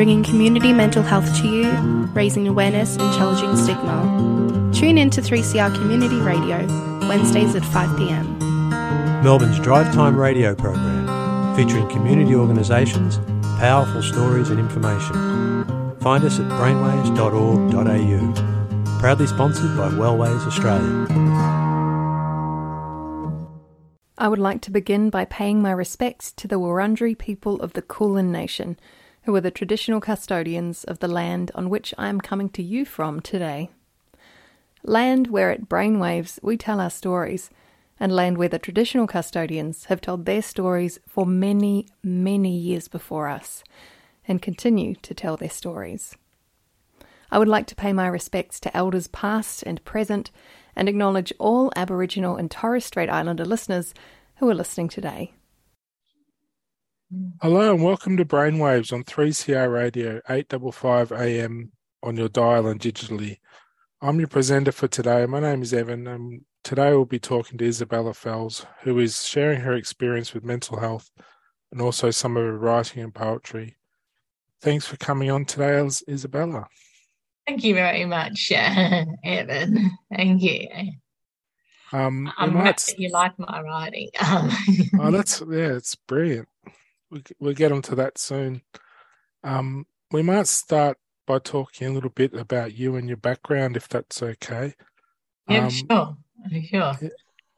Bringing community mental health to you, raising awareness and challenging stigma. Tune in to 3CR Community Radio, Wednesdays at 5pm. Melbourne's Drive Time radio program, featuring community organisations, powerful stories and information. Find us at brainwaves.org.au. Proudly sponsored by Wellways Australia. I would like to begin by paying my respects to the Wurundjeri people of the Kulin Nation, who are the traditional custodians of the land on which I am coming to you from today. Land where at Brainwaves we tell our stories, and land where the traditional custodians have told their stories for many, many years before us, and continue to tell their stories. I would like to pay my respects to elders past and present, and acknowledge all Aboriginal and Torres Strait Islander listeners who are listening today. Hello and welcome to Brainwaves on 3CR Radio, 855 AM on your dial and digitally. I'm your presenter for today. My name is Evan, and today we'll be talking to Isabella Fells, who is sharing her experience with mental health and also some of her writing and poetry. Thanks for coming on today, Isabella. Thank you very much, uh, Evan. Thank you. Um, I'm happy you like my writing. oh, that's yeah, it's brilliant. We, we'll get onto that soon. Um, we might start by talking a little bit about you and your background, if that's okay. Yeah, um, sure, sure.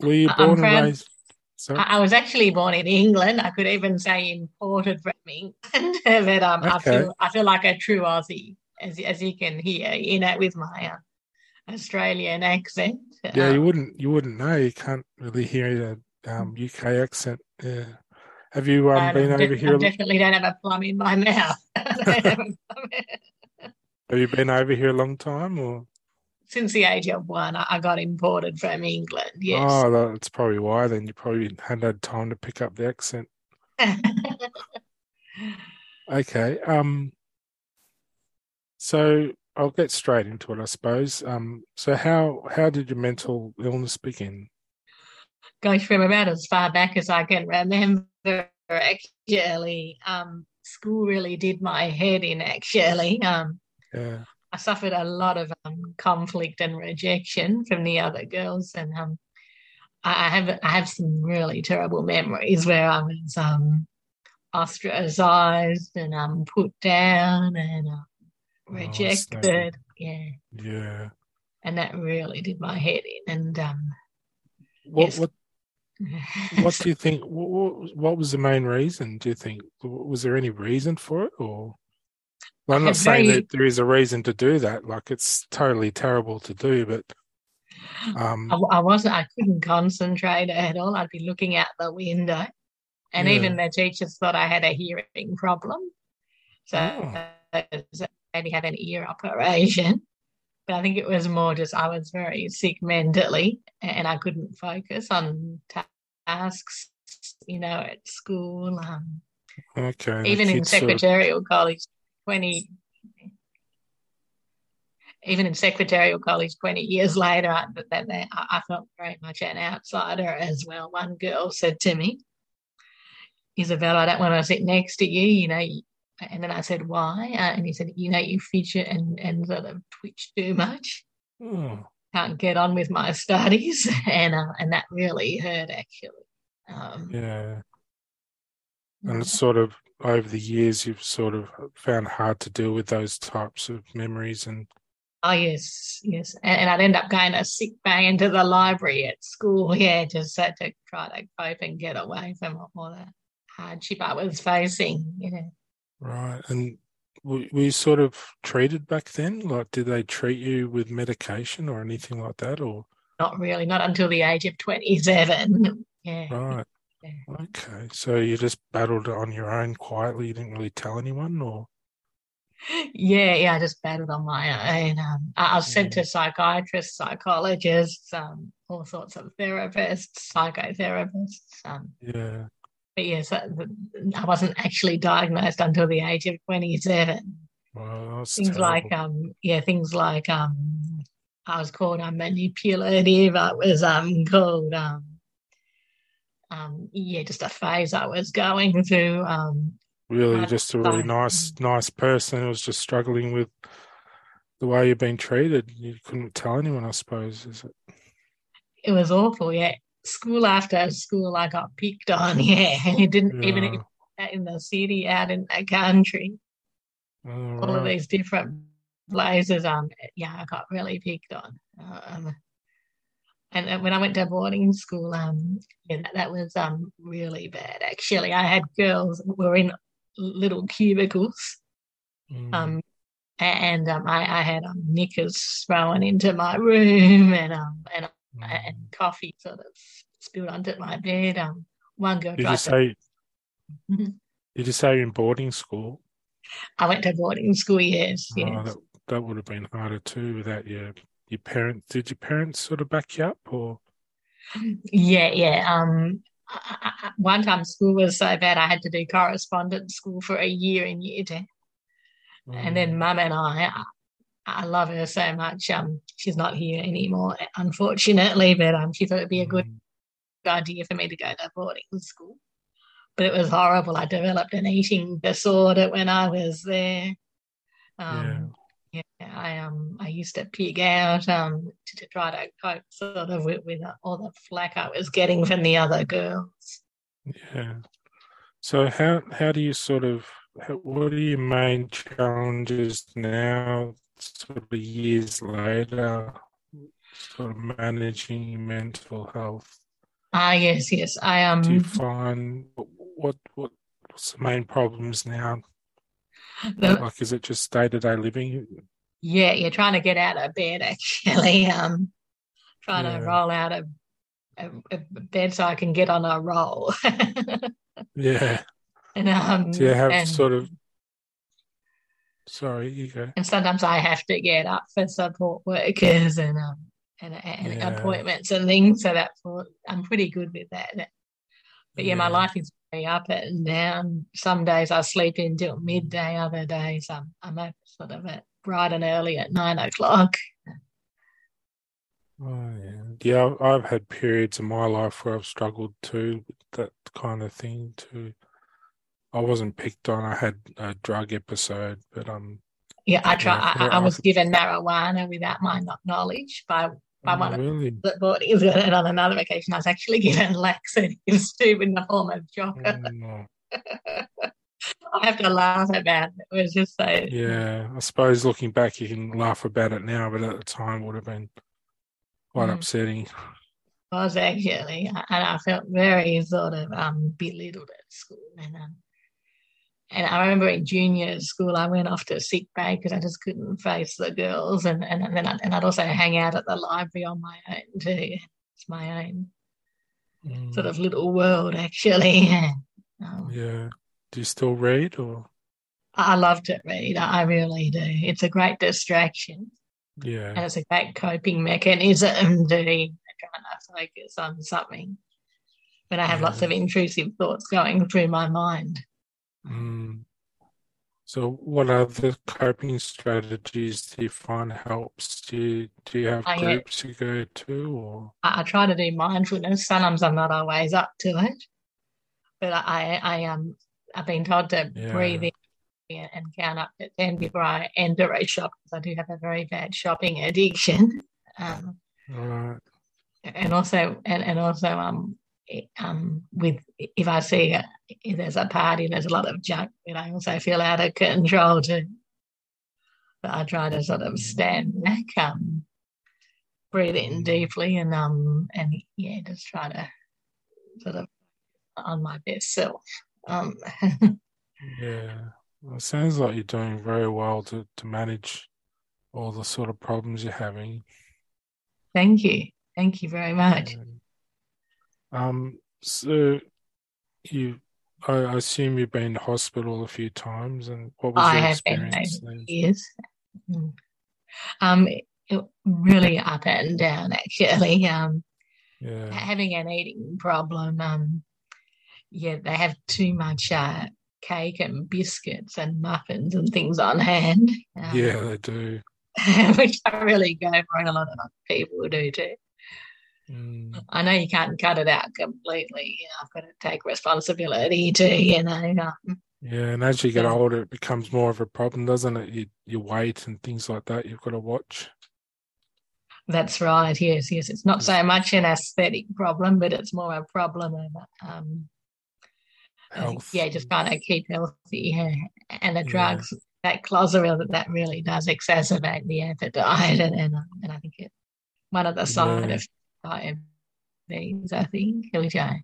Were you born and raised? Sorry? I was actually born in England. I could even say imported from England, but um, okay. I feel I feel like a true Aussie, as as you can hear, you know, with my uh, Australian accent. Yeah, um, you wouldn't you wouldn't know. You can't really hear the um, UK accent. Yeah. Have you um, been over here? I definitely don't have a plum in my mouth. Have you been over here a long time or? Since the age of one, I got imported from England. Yes. Oh, that's probably why. Then you probably hadn't had time to pick up the accent. okay. Um. So I'll get straight into it, I suppose. Um. So how how did your mental illness begin? Goes from about as far back as I can remember. Actually, um, school really did my head in. Actually, um, yeah. I suffered a lot of um, conflict and rejection from the other girls, and um, I have I have some really terrible memories where I was um, ostracized and um, put down and uh, rejected. Oh, yeah, yeah, and that really did my head in. And um, what yes. what what do you think? What, what was the main reason? Do you think was there any reason for it, or well, I'm not saying very... that there is a reason to do that. Like it's totally terrible to do, but um, I, I, wasn't. I couldn't concentrate at all. I'd be looking out the window, and yeah. even the teachers thought I had a hearing problem. So oh. maybe had an ear operation. I think it was more just I was very sick mentally, and I couldn't focus on tasks. You know, at school. Um, okay. Even in secretarial of... college 20 even in secretarial college 20 years later I, that, I felt very much an outsider as well one girl said to me isabel i don't want to sit next to you you know and then i said why? Uh, and he said you know you fidget and, and sort of twitch too much. Oh. can't get on with my studies. And uh, and that really hurt actually. Um, yeah. And it's sort of over the years you've sort of found hard to deal with those types of memories and oh yes. Yes. And, and i'd end up going to sick bay into the library at school. Yeah just had to try to cope and get away from all that hardship i was facing yeah right. And were, you sort of treated back then? Like did they treat you with medication or anything like that or? Not really. Not until the age of 27 yeah. Right. Okay, so you just battled on your own quietly. You didn't really tell anyone, or? Yeah, yeah, I just battled on my own. Um, I, was sent to psychiatrists, psychologists, um, all sorts of therapists, psychotherapists. Um, yeah. But yes, I wasn't actually diagnosed until the age of 27. Well, things terrible. like um yeah things like um I was called um, manipulative. I was um called um um yeah just a phase I was going through. Um, really, just a really nice nice person who was just struggling with the way you've been treated. You couldn't tell anyone, I suppose. Is it? It was awful. Yeah, school after school, I got picked on. Yeah, it didn't Yeah. even in the city, out in the country. All all of these different places. Um, yeah, I got really picked on. Um, and when I went to boarding school, um, yeah, that, that was um really bad. Actually, I had girls who were in little cubicles, Mm. um, and um, I, I had um, knickers thrown into my room, and um, and and coffee sort of spilled onto my bed. Um, one girl Did you say? Mhm. Did you say you're in boarding school? I went to boarding school. Yes, Oh, yes. that that would have been harder too without your your parents. Did your parents sort of back you up, or Yeah, yeah. Um, I, I, one time school was so bad I had to do correspondence school for a year in year 10. And then Mm. mum and I, I, love her so much. Um, she's not here anymore, unfortunately, but um, she thought it'd be a good Mm. idea for me to go to boarding school. But it was horrible. I developed an eating disorder when I was there. Um, yeah. I um I used to pig out um to, to try to cope sort of with, with all the flack I was getting from the other girls. Yeah. So how how do you sort of what are your main challenges now, sort of years later, sort of managing mental health? Ah, yes, yes. I um, Do you find what what what's the main problems now? the, Like, is it just day to day living? yeah, you're trying to get out of bed actually. Um, trying Yeah. to roll out of a, a bed so I can get on a roll. Yeah. and um, Do you have and, sort of? Sorry, you go. and sometimes I have to get up for support workers and um and, and Yeah. appointments and things. So that's I'm pretty good with that. But yeah, my life is very up and down. Some days I sleep until midday. Other days I'm I'm up sort of at bright and early at nine o'clock. Oh yeah, yeah. I've- I've had periods in my life where I've struggled too with that kind of thing too. I wasn't picked on. I had a drug episode, but um, Yeah, I try. I, yeah, I was I- given marijuana without my knowledge by by oh, one of really, the bodies, and on another occasion, I was actually given laxatives too in the form of chocolate. Oh, I have to laugh about it. It was just so. yeah. I suppose looking back, you can laugh about it now, but at the time, it would have been quite Mm. upsetting. was actually, and I felt very sort of um, belittled at school. And um, and I remember in junior school, I went off to sick bay because I just couldn't face the girls, and and, and then I, and I'd also hang out at the library on my own too. It's my own Mm, sort of little world, actually. um, yeah. Do you still read, or I love to read. I really do. It's a great distraction, Yeah. and it's a great coping mechanism to trying to focus on something when I have lots of intrusive thoughts going through my mind. Mm. So, what other coping strategies do you find helps? Do you do you have I, uh, groups you go to, or I, try to do mindfulness. Sometimes I'm not always up to it, but I, I um, I've been told to Yeah. breathe in and count up to ten before I enter a shop because I do have a very bad shopping addiction. Um, right? and also and, and also um um with if I see a, if there's a party and there's a lot of junk, then I also feel out of control too. But I try to sort of stand back, um, breathe in deeply, and um and yeah, just try to sort of on my best self. Um, Yeah. Well, it sounds like you're doing very well to to manage all the sort of problems you're having. thank you, thank you very much. Um, so you, I, assume you've been to hospital a few times, and what was I your been experience years. Mm. Um, really up and down actually. Um, yeah. having an eating problem. Um, yeah, they have too much uh, cake and biscuits and muffins and things on hand. Um, yeah, they do. which I really go for, and a lot of other people do too. Mm. I know you can't cut it out completely. You know, I've got to take responsibility too. You know. Yeah, and as you get yeah. older, it becomes more of a problem, doesn't it? You, your weight and things like that, you've got to watch. That's right. Yes, yes. It's not so much an aesthetic problem, but it's more a problem of um, health. Yeah, just trying to keep healthy. Yeah. And the drugs, yeah. that clozaril, that really does exacerbate the appetite, and and, and I think it one of the side yeah. of diabetes. I think, which I,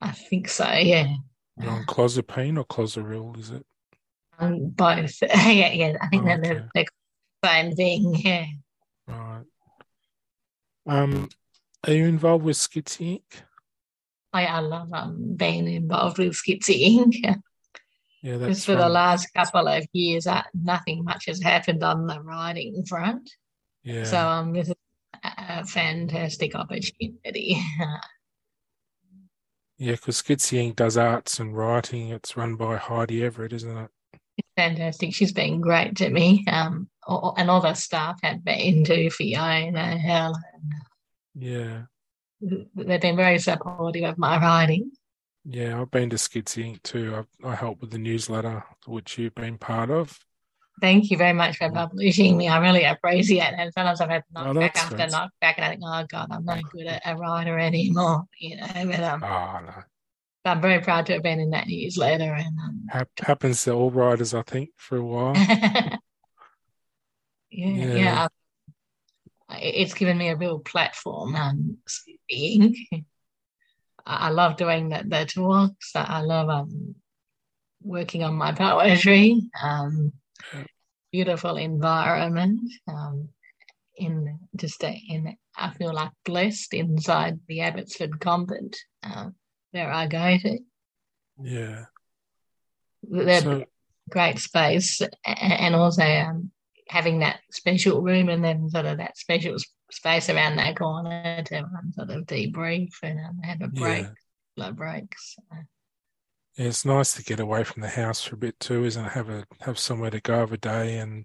I think so. Yeah. You're on clozapine or clozaril, is it? Um, both. yeah, yeah. I think oh, they're okay. the same thing. Yeah. Right. Um, are you involved with Schizy Inc? I, I love um, being involved with Schizy Inc. Yeah, that's for the last couple of years, uh, nothing much has happened on the writing front. Yeah. So um, this is a fantastic opportunity. yeah, because Inc does arts and writing. It's run by Heidi Everett, isn't it? It's fantastic. She's been great to me. Um, and all the staff have been too, Fiona, and Helen. Yeah. They've been very supportive of my writing. Yeah, I've been to Inc too. I, I help with the newsletter, which you've been part of. Thank you very much for publishing me. I really appreciate it. And sometimes I've had knockback oh, after knockback, and I think, oh God, I'm not good at a writer anymore. You know, but um, oh, no. I'm very proud to have been in that newsletter. And um, happens to all writers, I think, for a while. yeah, yeah. yeah. It's given me a real platform. Um, speaking. I love doing the, the talks. I love um, working on my poetry. Um, beautiful environment. Um, in just a, in, I feel like blessed inside the Abbotsford Convent uh, where I go to. Yeah, so, great space, and also um, having that special room and then sort of that special space around that corner to um, sort of debrief and um, have a break, yeah. breaks. So. Yeah, it's nice to get away from the house for a bit too, isn't it? Have a have somewhere to go of a day and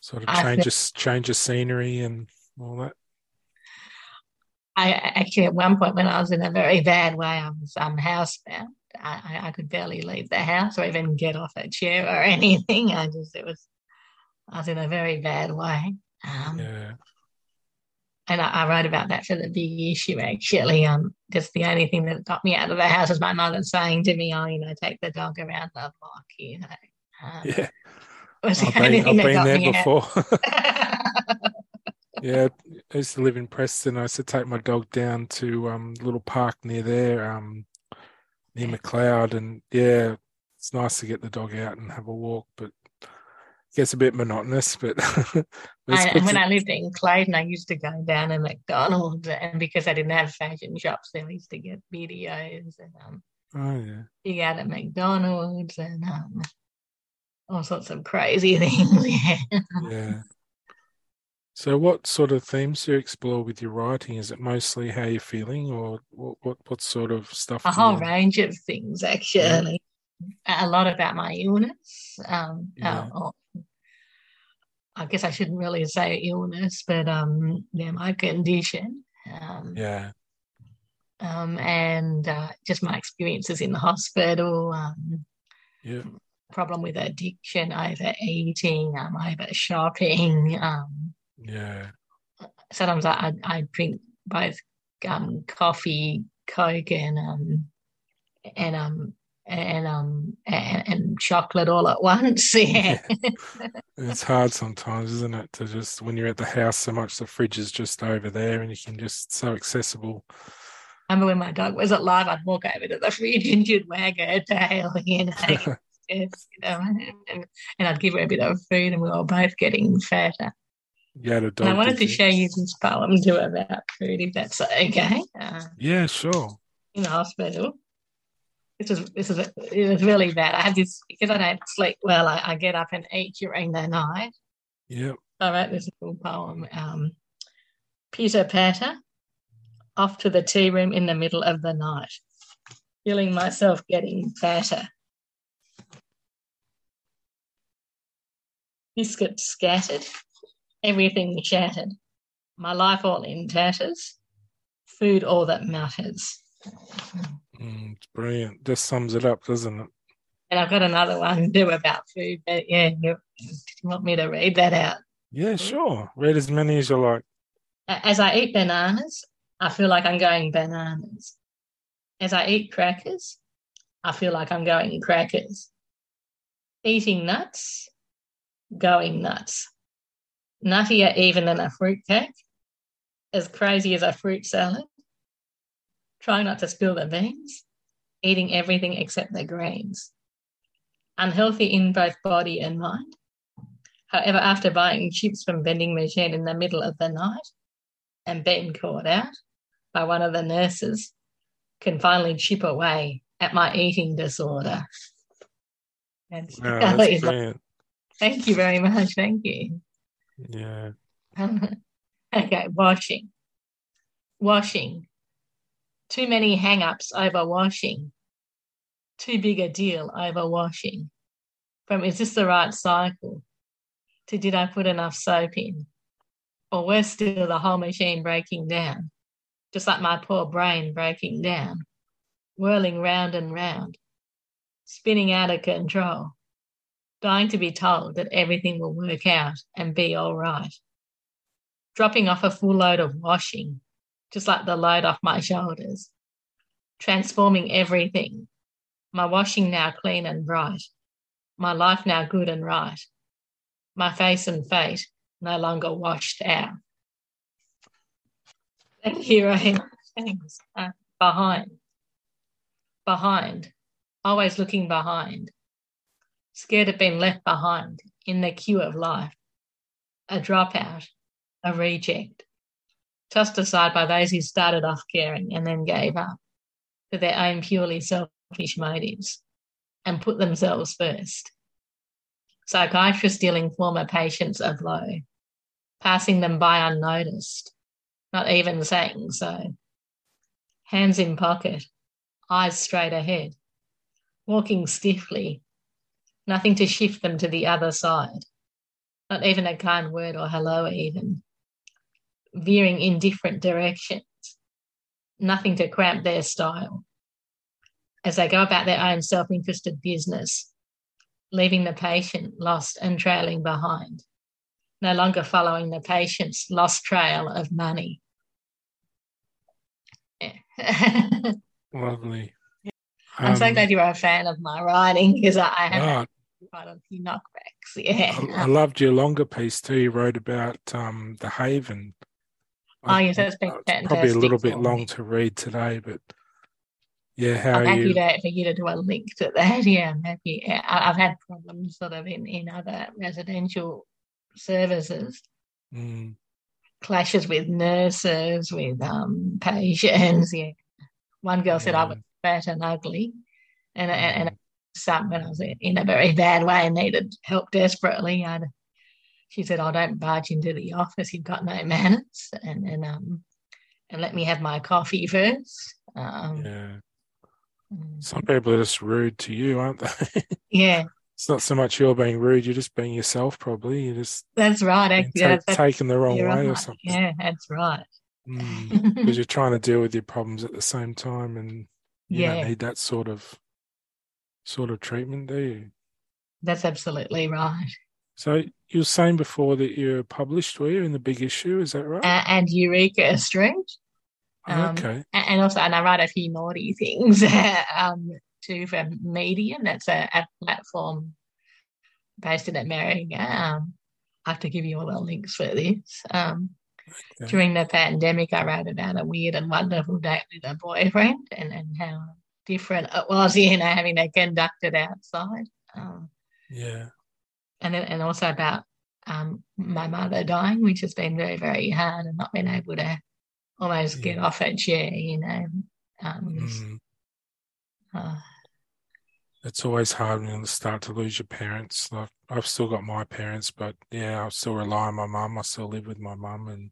sort of change a, change of scenery and all that. I actually at one point when I was in a very bad way, I was um, housebound. I, I could barely leave the house or even get off a chair or anything. I just it was I was in a very bad way. Um, yeah. And I, I, wrote about that for the big issue actually. Um, just the only thing that got me out of the house was my mother saying to me, "Oh, you know, take the dog around the block." You know. Um, yeah. Was the I've been, I've been there before. yeah, I used to live in Preston. I used to take my dog down to um little park near there, um, near Macleod, and yeah, it's nice to get the dog out and have a walk, but gets a bit monotonous, but. and when. I lived in Clayton, I used to go down to McDonald's, and because I didn't have fashion shops there, I used to get videos and um, oh yeah, you got at McDonald's and um, all sorts of crazy things. yeah. yeah. So, what sort of themes do you explore with your writing? Is it mostly how you're feeling, or what what, what sort of stuff? A whole range of things, actually. Yeah. A lot about my illness, um, yeah. uh, I guess I shouldn't really say illness, but um, yeah, my condition. Um, yeah. Um, and uh, just my experiences in the hospital. Um, yeah. Problem with addiction, overeating, um, over shopping. Um, yeah. Sometimes I, I drink both um, coffee, Coke, and um, and um, and um and, and, chocolate all at once. Yeah. yeah. It's hard sometimes, isn't it? To just when you're at the house so much the fridge is just over there and you can just so accessible. I remember when my dog was alive, I'd walk over to the fridge and she'd wag her tail, you know. yes, you know, and, and, I'd give her a bit of food and we were both getting fatter. Yeah, the dog. And I wanted to show you this poem too about food, if that's okay. Uh, yeah, sure. In the hospital this is this is it was really bad. I had this because I don't sleep well. I, I get up and eat during the night. So I wrote this little poem, um, Pitter Patter. off to the tea room in the middle of the night, feeling myself getting fatter. Biscuits scattered, everything shattered, my life all in tatters, food all that matters. Mm, it's brilliant. Just sums it up, doesn't it? And I've got another one too about food, but yeah, you, you want me to read that out? Yeah, sure. Read as many as you like. As I eat bananas, I feel like I'm going bananas. As I eat crackers, I feel like I'm going crackers. Eating nuts, going nuts. Nuttier even than a fruit cake, as crazy as a fruit salad. Try not to spill the beans, eating everything except the grains. Unhealthy in both body and mind. However, after buying chips from vending machine in the middle of the night and being caught out by one of the nurses, can finally chip away at my eating disorder. And no, that's brilliant. Thank you very much. Thank you. Yeah. okay, washing. Washing. Too many hang ups over washing. Too big a deal over washing. From is this the right cycle? To did I put enough soap in? Or worse still, the whole machine breaking down, just like my poor brain breaking down, whirling round and round, spinning out of control dying to be told that everything will work out and be all right. Dropping off a full load of washing, just like the load off my shoulders. Transforming everything. My washing now clean and bright. My life now good and right. My face and fate no longer washed out. Thank you, Ray. Thanks. Uh, behind. Behind. Always looking behind scared of being left behind in the queue of life, a dropout, a reject, tossed aside by those who started off caring and then gave up for their own purely selfish motives and put themselves first. Psychiatrists dealing former patients of low, passing them by unnoticed, not even saying so. Hands in pocket, eyes straight ahead, walking stiffly nothing to shift them to the other side, not even a kind word or hello, even veering in different directions, nothing to cramp their style as they go about their own self interested business, leaving the patient lost and trailing behind, no longer following the patient's lost trail of money. Yeah. Lovely. I'm um, so glad you're a fan of my writing because I, I have quite a few knockbacks. Yeah, I, I, loved your longer piece too. You wrote about um, the Haven. Oh yes, that's been fantastic. Probably a little bit long to read today, but yeah, how I'm happy you... to, for you to do a link to that. Yeah, I'm happy. I, have had problems sort of in, in other residential services. Mm. Clashes with nurses, with um, patients. Yeah, one girl said I was fat and ugly, and and, and some when I was in a very bad way and needed help desperately. I'd, she said, "I oh, don't barge into the office. You've got no manners, and and um and let me have my coffee first. Um, yeah. Mm. Some people are just rude to you, aren't they? yeah. It's not so much you're being rude; you're just being yourself. Probably you're just that's right. Actually, take, that's, taken the wrong way right. or something. Yeah, that's right. Because mm. you're trying to deal with your problems at the same time, and you yeah. don't need that sort of sort of treatment, do you? That's absolutely right. So you were saying before that you're published, were you, in the big issue? Is that right? Uh, and Eureka Street. Um, okay. And also, and I write a few naughty things um, too for Medium. That's a, a platform based in America. Um, I have to give you all the links for this. Um, okay. During the pandemic, I wrote about a weird and wonderful date with a boyfriend and, and how different it was, you know, having to conducted outside. Um, yeah. And and also about um, my mother dying, which has been very, very hard and not being able to almost yeah. get off her chair, you know. Um, mm. uh, it's always hard when you start to lose your parents. Like I've still got my parents, but yeah, I still rely on my mum. I still live with my mum, and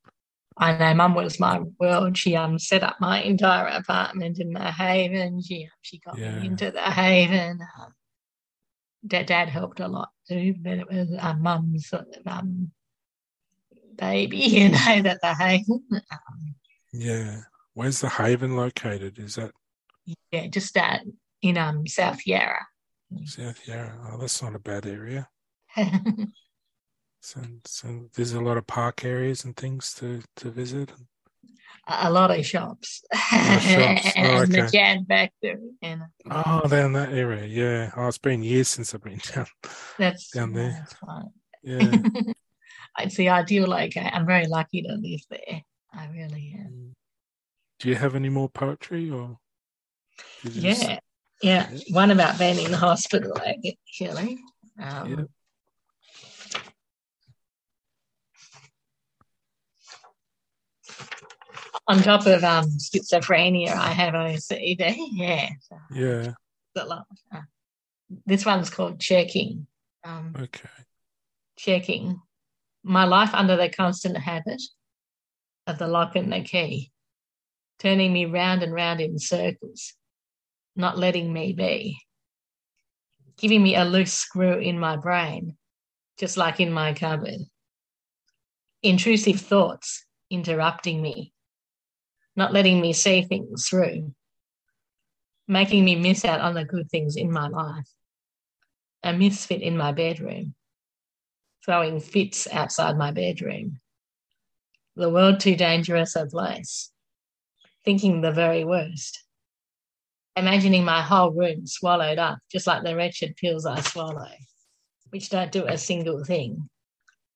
I know mum was my world. She um set up my entire apartment in the Haven. She she got Yeah. me into the Haven. Um, dad, dad helped a lot too, but it was uh, mum's um baby, you know, that the Haven. Um, Yeah. Where's the Haven located? Is that yeah, just uh, in um South Yarra. South Yarra? Oh, that's not a bad area. So, so there's a lot of park areas and things to, to visit. A lot of shops, of shops. Oh, and the okay. jam factory, and Oh, down that area. Yeah. Oh, it's been years since I've been down. that's Down there. That's fine. Yeah. it's the ideal location. I'm very lucky to live there. I really am. Do you have any more poetry or? you just- Yeah, yeah. One about being in the hospital, actually. Um, Yeah. On top of um, schizophrenia, I have OCD. Yeah, so Yeah. lot. Uh, This one's called checking. Um, Okay. checking my life under the constant habit of the lock and the key, turning me round and round in circles, not letting me be, giving me a loose screw in my brain, just like in my cupboard. Intrusive thoughts interrupting me, not letting me see things through, making me miss out on the good things in my life. A misfit in my bedroom throwing fits outside my bedroom. The world too dangerous a place. Thinking the very worst. Imagining my whole room swallowed up, just like the wretched pills I swallow, which don't do a single thing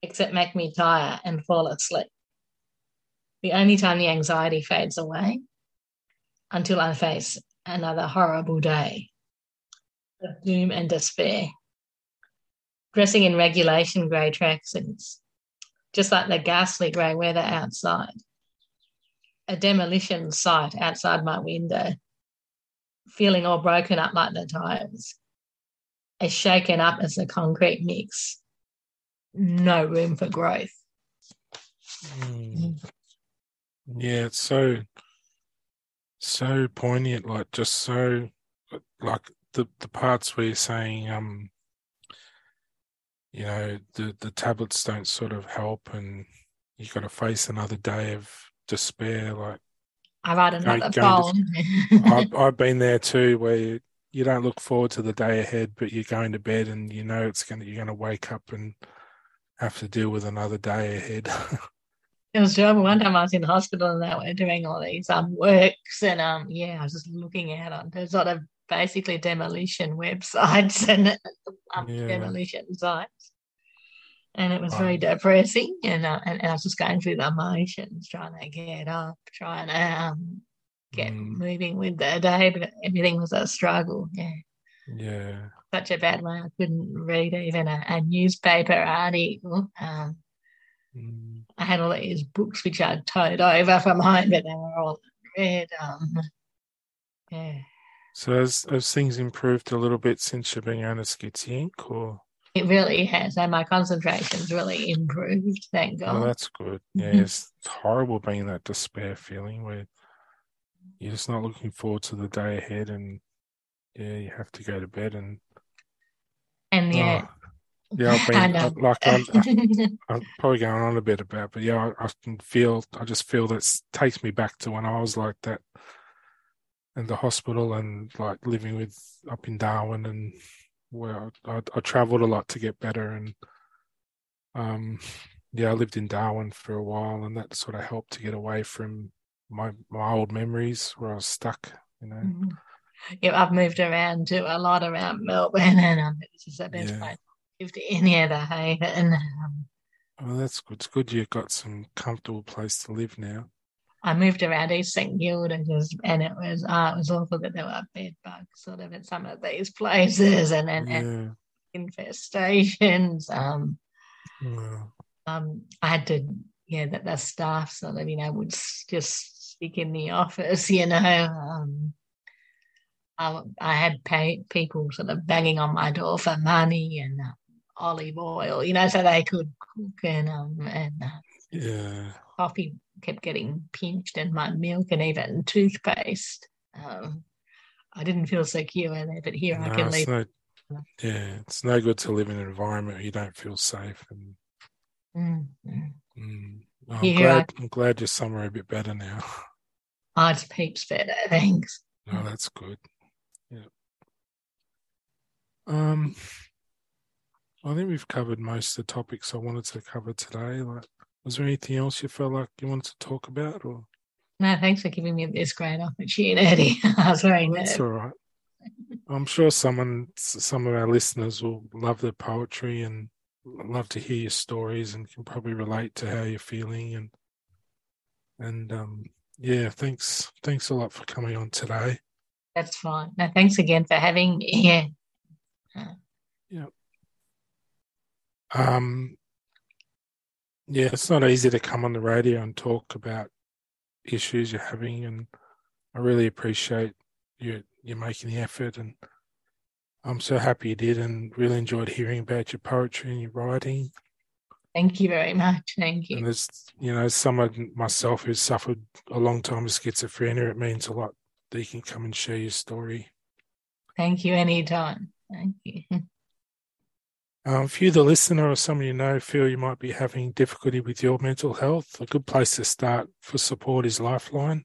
except make me tire and fall asleep. The only time the anxiety fades away until I face another horrible day of doom and despair dressing in regulation grey tracksuits, just like the ghastly grey weather outside. A demolition site outside my window, feeling all broken up like the tyres, as shaken up as the concrete mix. No room for growth. Mm. Yeah, it's so so poignant, like just so like the the parts where you're saying um you know the the tablets don't sort of help and you've got to face another day of despair like i've had another going. I've, I've been there too where you, you don't look forward to the day ahead but you're going to bed and you know it's going to you're going to wake up and have to deal with another day ahead It was terrible. One time I was in hospital and they were doing all these um works and um yeah, I was just looking out on there's sort of basically demolition websites and um, Yeah. demolition sites. And it was Wow. very depressing and, uh, and and I was just going through the emotions, trying to get up, trying to um get Mm. moving with the day, but everything was a struggle. Yeah. yeah Such a bad one. I couldn't read even a, a newspaper article. Um. I had all these books which I'd towed over from home, but they were all read. Um, yeah, So has, has things improved a little bit since you've been on a Schizy Inc. or it really has. And my concentration's really improved, thank oh, God. that's good. Yeah, it's horrible being that despair feeling where you're just not looking forward to the day ahead and yeah, you have to go to bed and and yeah, oh, yeah, I've I been. I- like I'm, I'm probably going on a bit about, but yeah, I, I can feel. I just feel that takes me back to when I was like that, in the hospital and like living with up in Darwin and where I, I, I travelled a lot to get better and um yeah, I lived in Darwin for a while and that sort of helped to get away from my my old memories where I was stuck. You know, Mhm. yeah, I've moved around to a lot around Melbourne, and um, it's just the best Yeah. place. Lived in here, the Haven. Um, well that's good. It's good you've got some comfortable place to live now. I moved around East St Kilda, just and it was uh, it was awful that there were bed bugs sort of at some of these places, and and, and infestations. Um, um, I had to, yeah, that the staff sort of, you know, would just stick in the office, you know. Um, I, I had pay, people sort of banging on my door for money and uh, olive oil, you know, so they could cook and um and uh, yeah. coffee kept getting pinched in my milk and even toothpaste. Um, I didn't feel secure there, but here no, I can leave. No, yeah, it's no good to live in an environment where you don't feel safe. And mm-hmm. mm. oh, I'm, glad, I, am glad you're somewhere a bit better now. Oh, it's heaps better. Thanks. No, that's good. Yeah. Um, I think we've covered most of the topics I wanted to cover today. Like, was there anything else you felt like you wanted to talk about, or? No, thanks for giving me this great opportunity. I was very well, That's all right. I'm sure someone, some of our listeners will love the poetry and love to hear your stories and can probably relate to how you're feeling and and um yeah, thanks thanks a lot for coming on today. That's fine. No, thanks again for having me. Yeah. Yeah. Um yeah, it's not easy to come on the radio and talk about issues you're having and I really appreciate you you making the effort and I'm so happy you did and really enjoyed hearing about your poetry and your writing. Thank you very much. Thank you. And there's, you know, someone myself who's suffered a long time with schizophrenia, it means a lot that you can come and share your story. Thank you anytime. Thank you. Um, if you, the listener, or someone you know, feel you might be having difficulty with your mental health, a good place to start for support is Lifeline.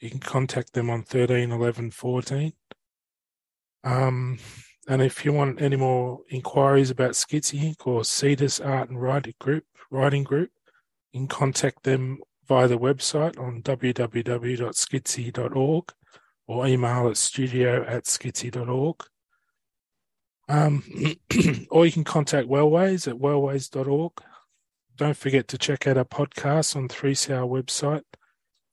You can contact them on 13 11 14. Um, and if you want any more inquiries about Schizy Inc. or Cetus Art and Writing Group, Writing Group, you can contact them via the website on www.skitsy.org or email at studio at skitsy.org. Um, or you can contact Wellways at wellways.org. Don't forget to check out our podcast on 3CR website.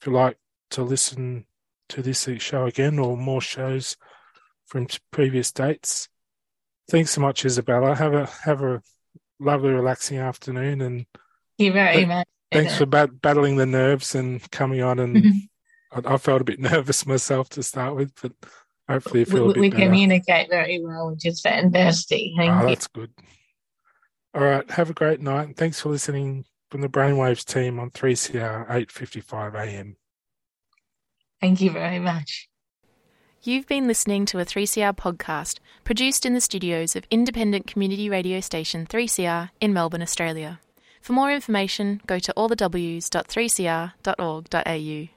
If you like to listen to this show again or more shows from previous dates. Thanks so much, Isabella. Have a have a lovely, relaxing afternoon, and you very much. Thanks for bat- battling the nerves and coming on. And I, I, felt a bit nervous myself to start with, but hopefully, you feel we, we communicate very well, which is fantastic. Oh, Thank oh, you. That's good. All right. Have a great night, and thanks for listening from the Brainwaves team on 3CR 8:55 a.m. Thank you very much. You've been listening to a 3CR podcast produced in the studios of independent community radio station 3CR in Melbourne, Australia. For more information, go to allthews.3cr.org.au.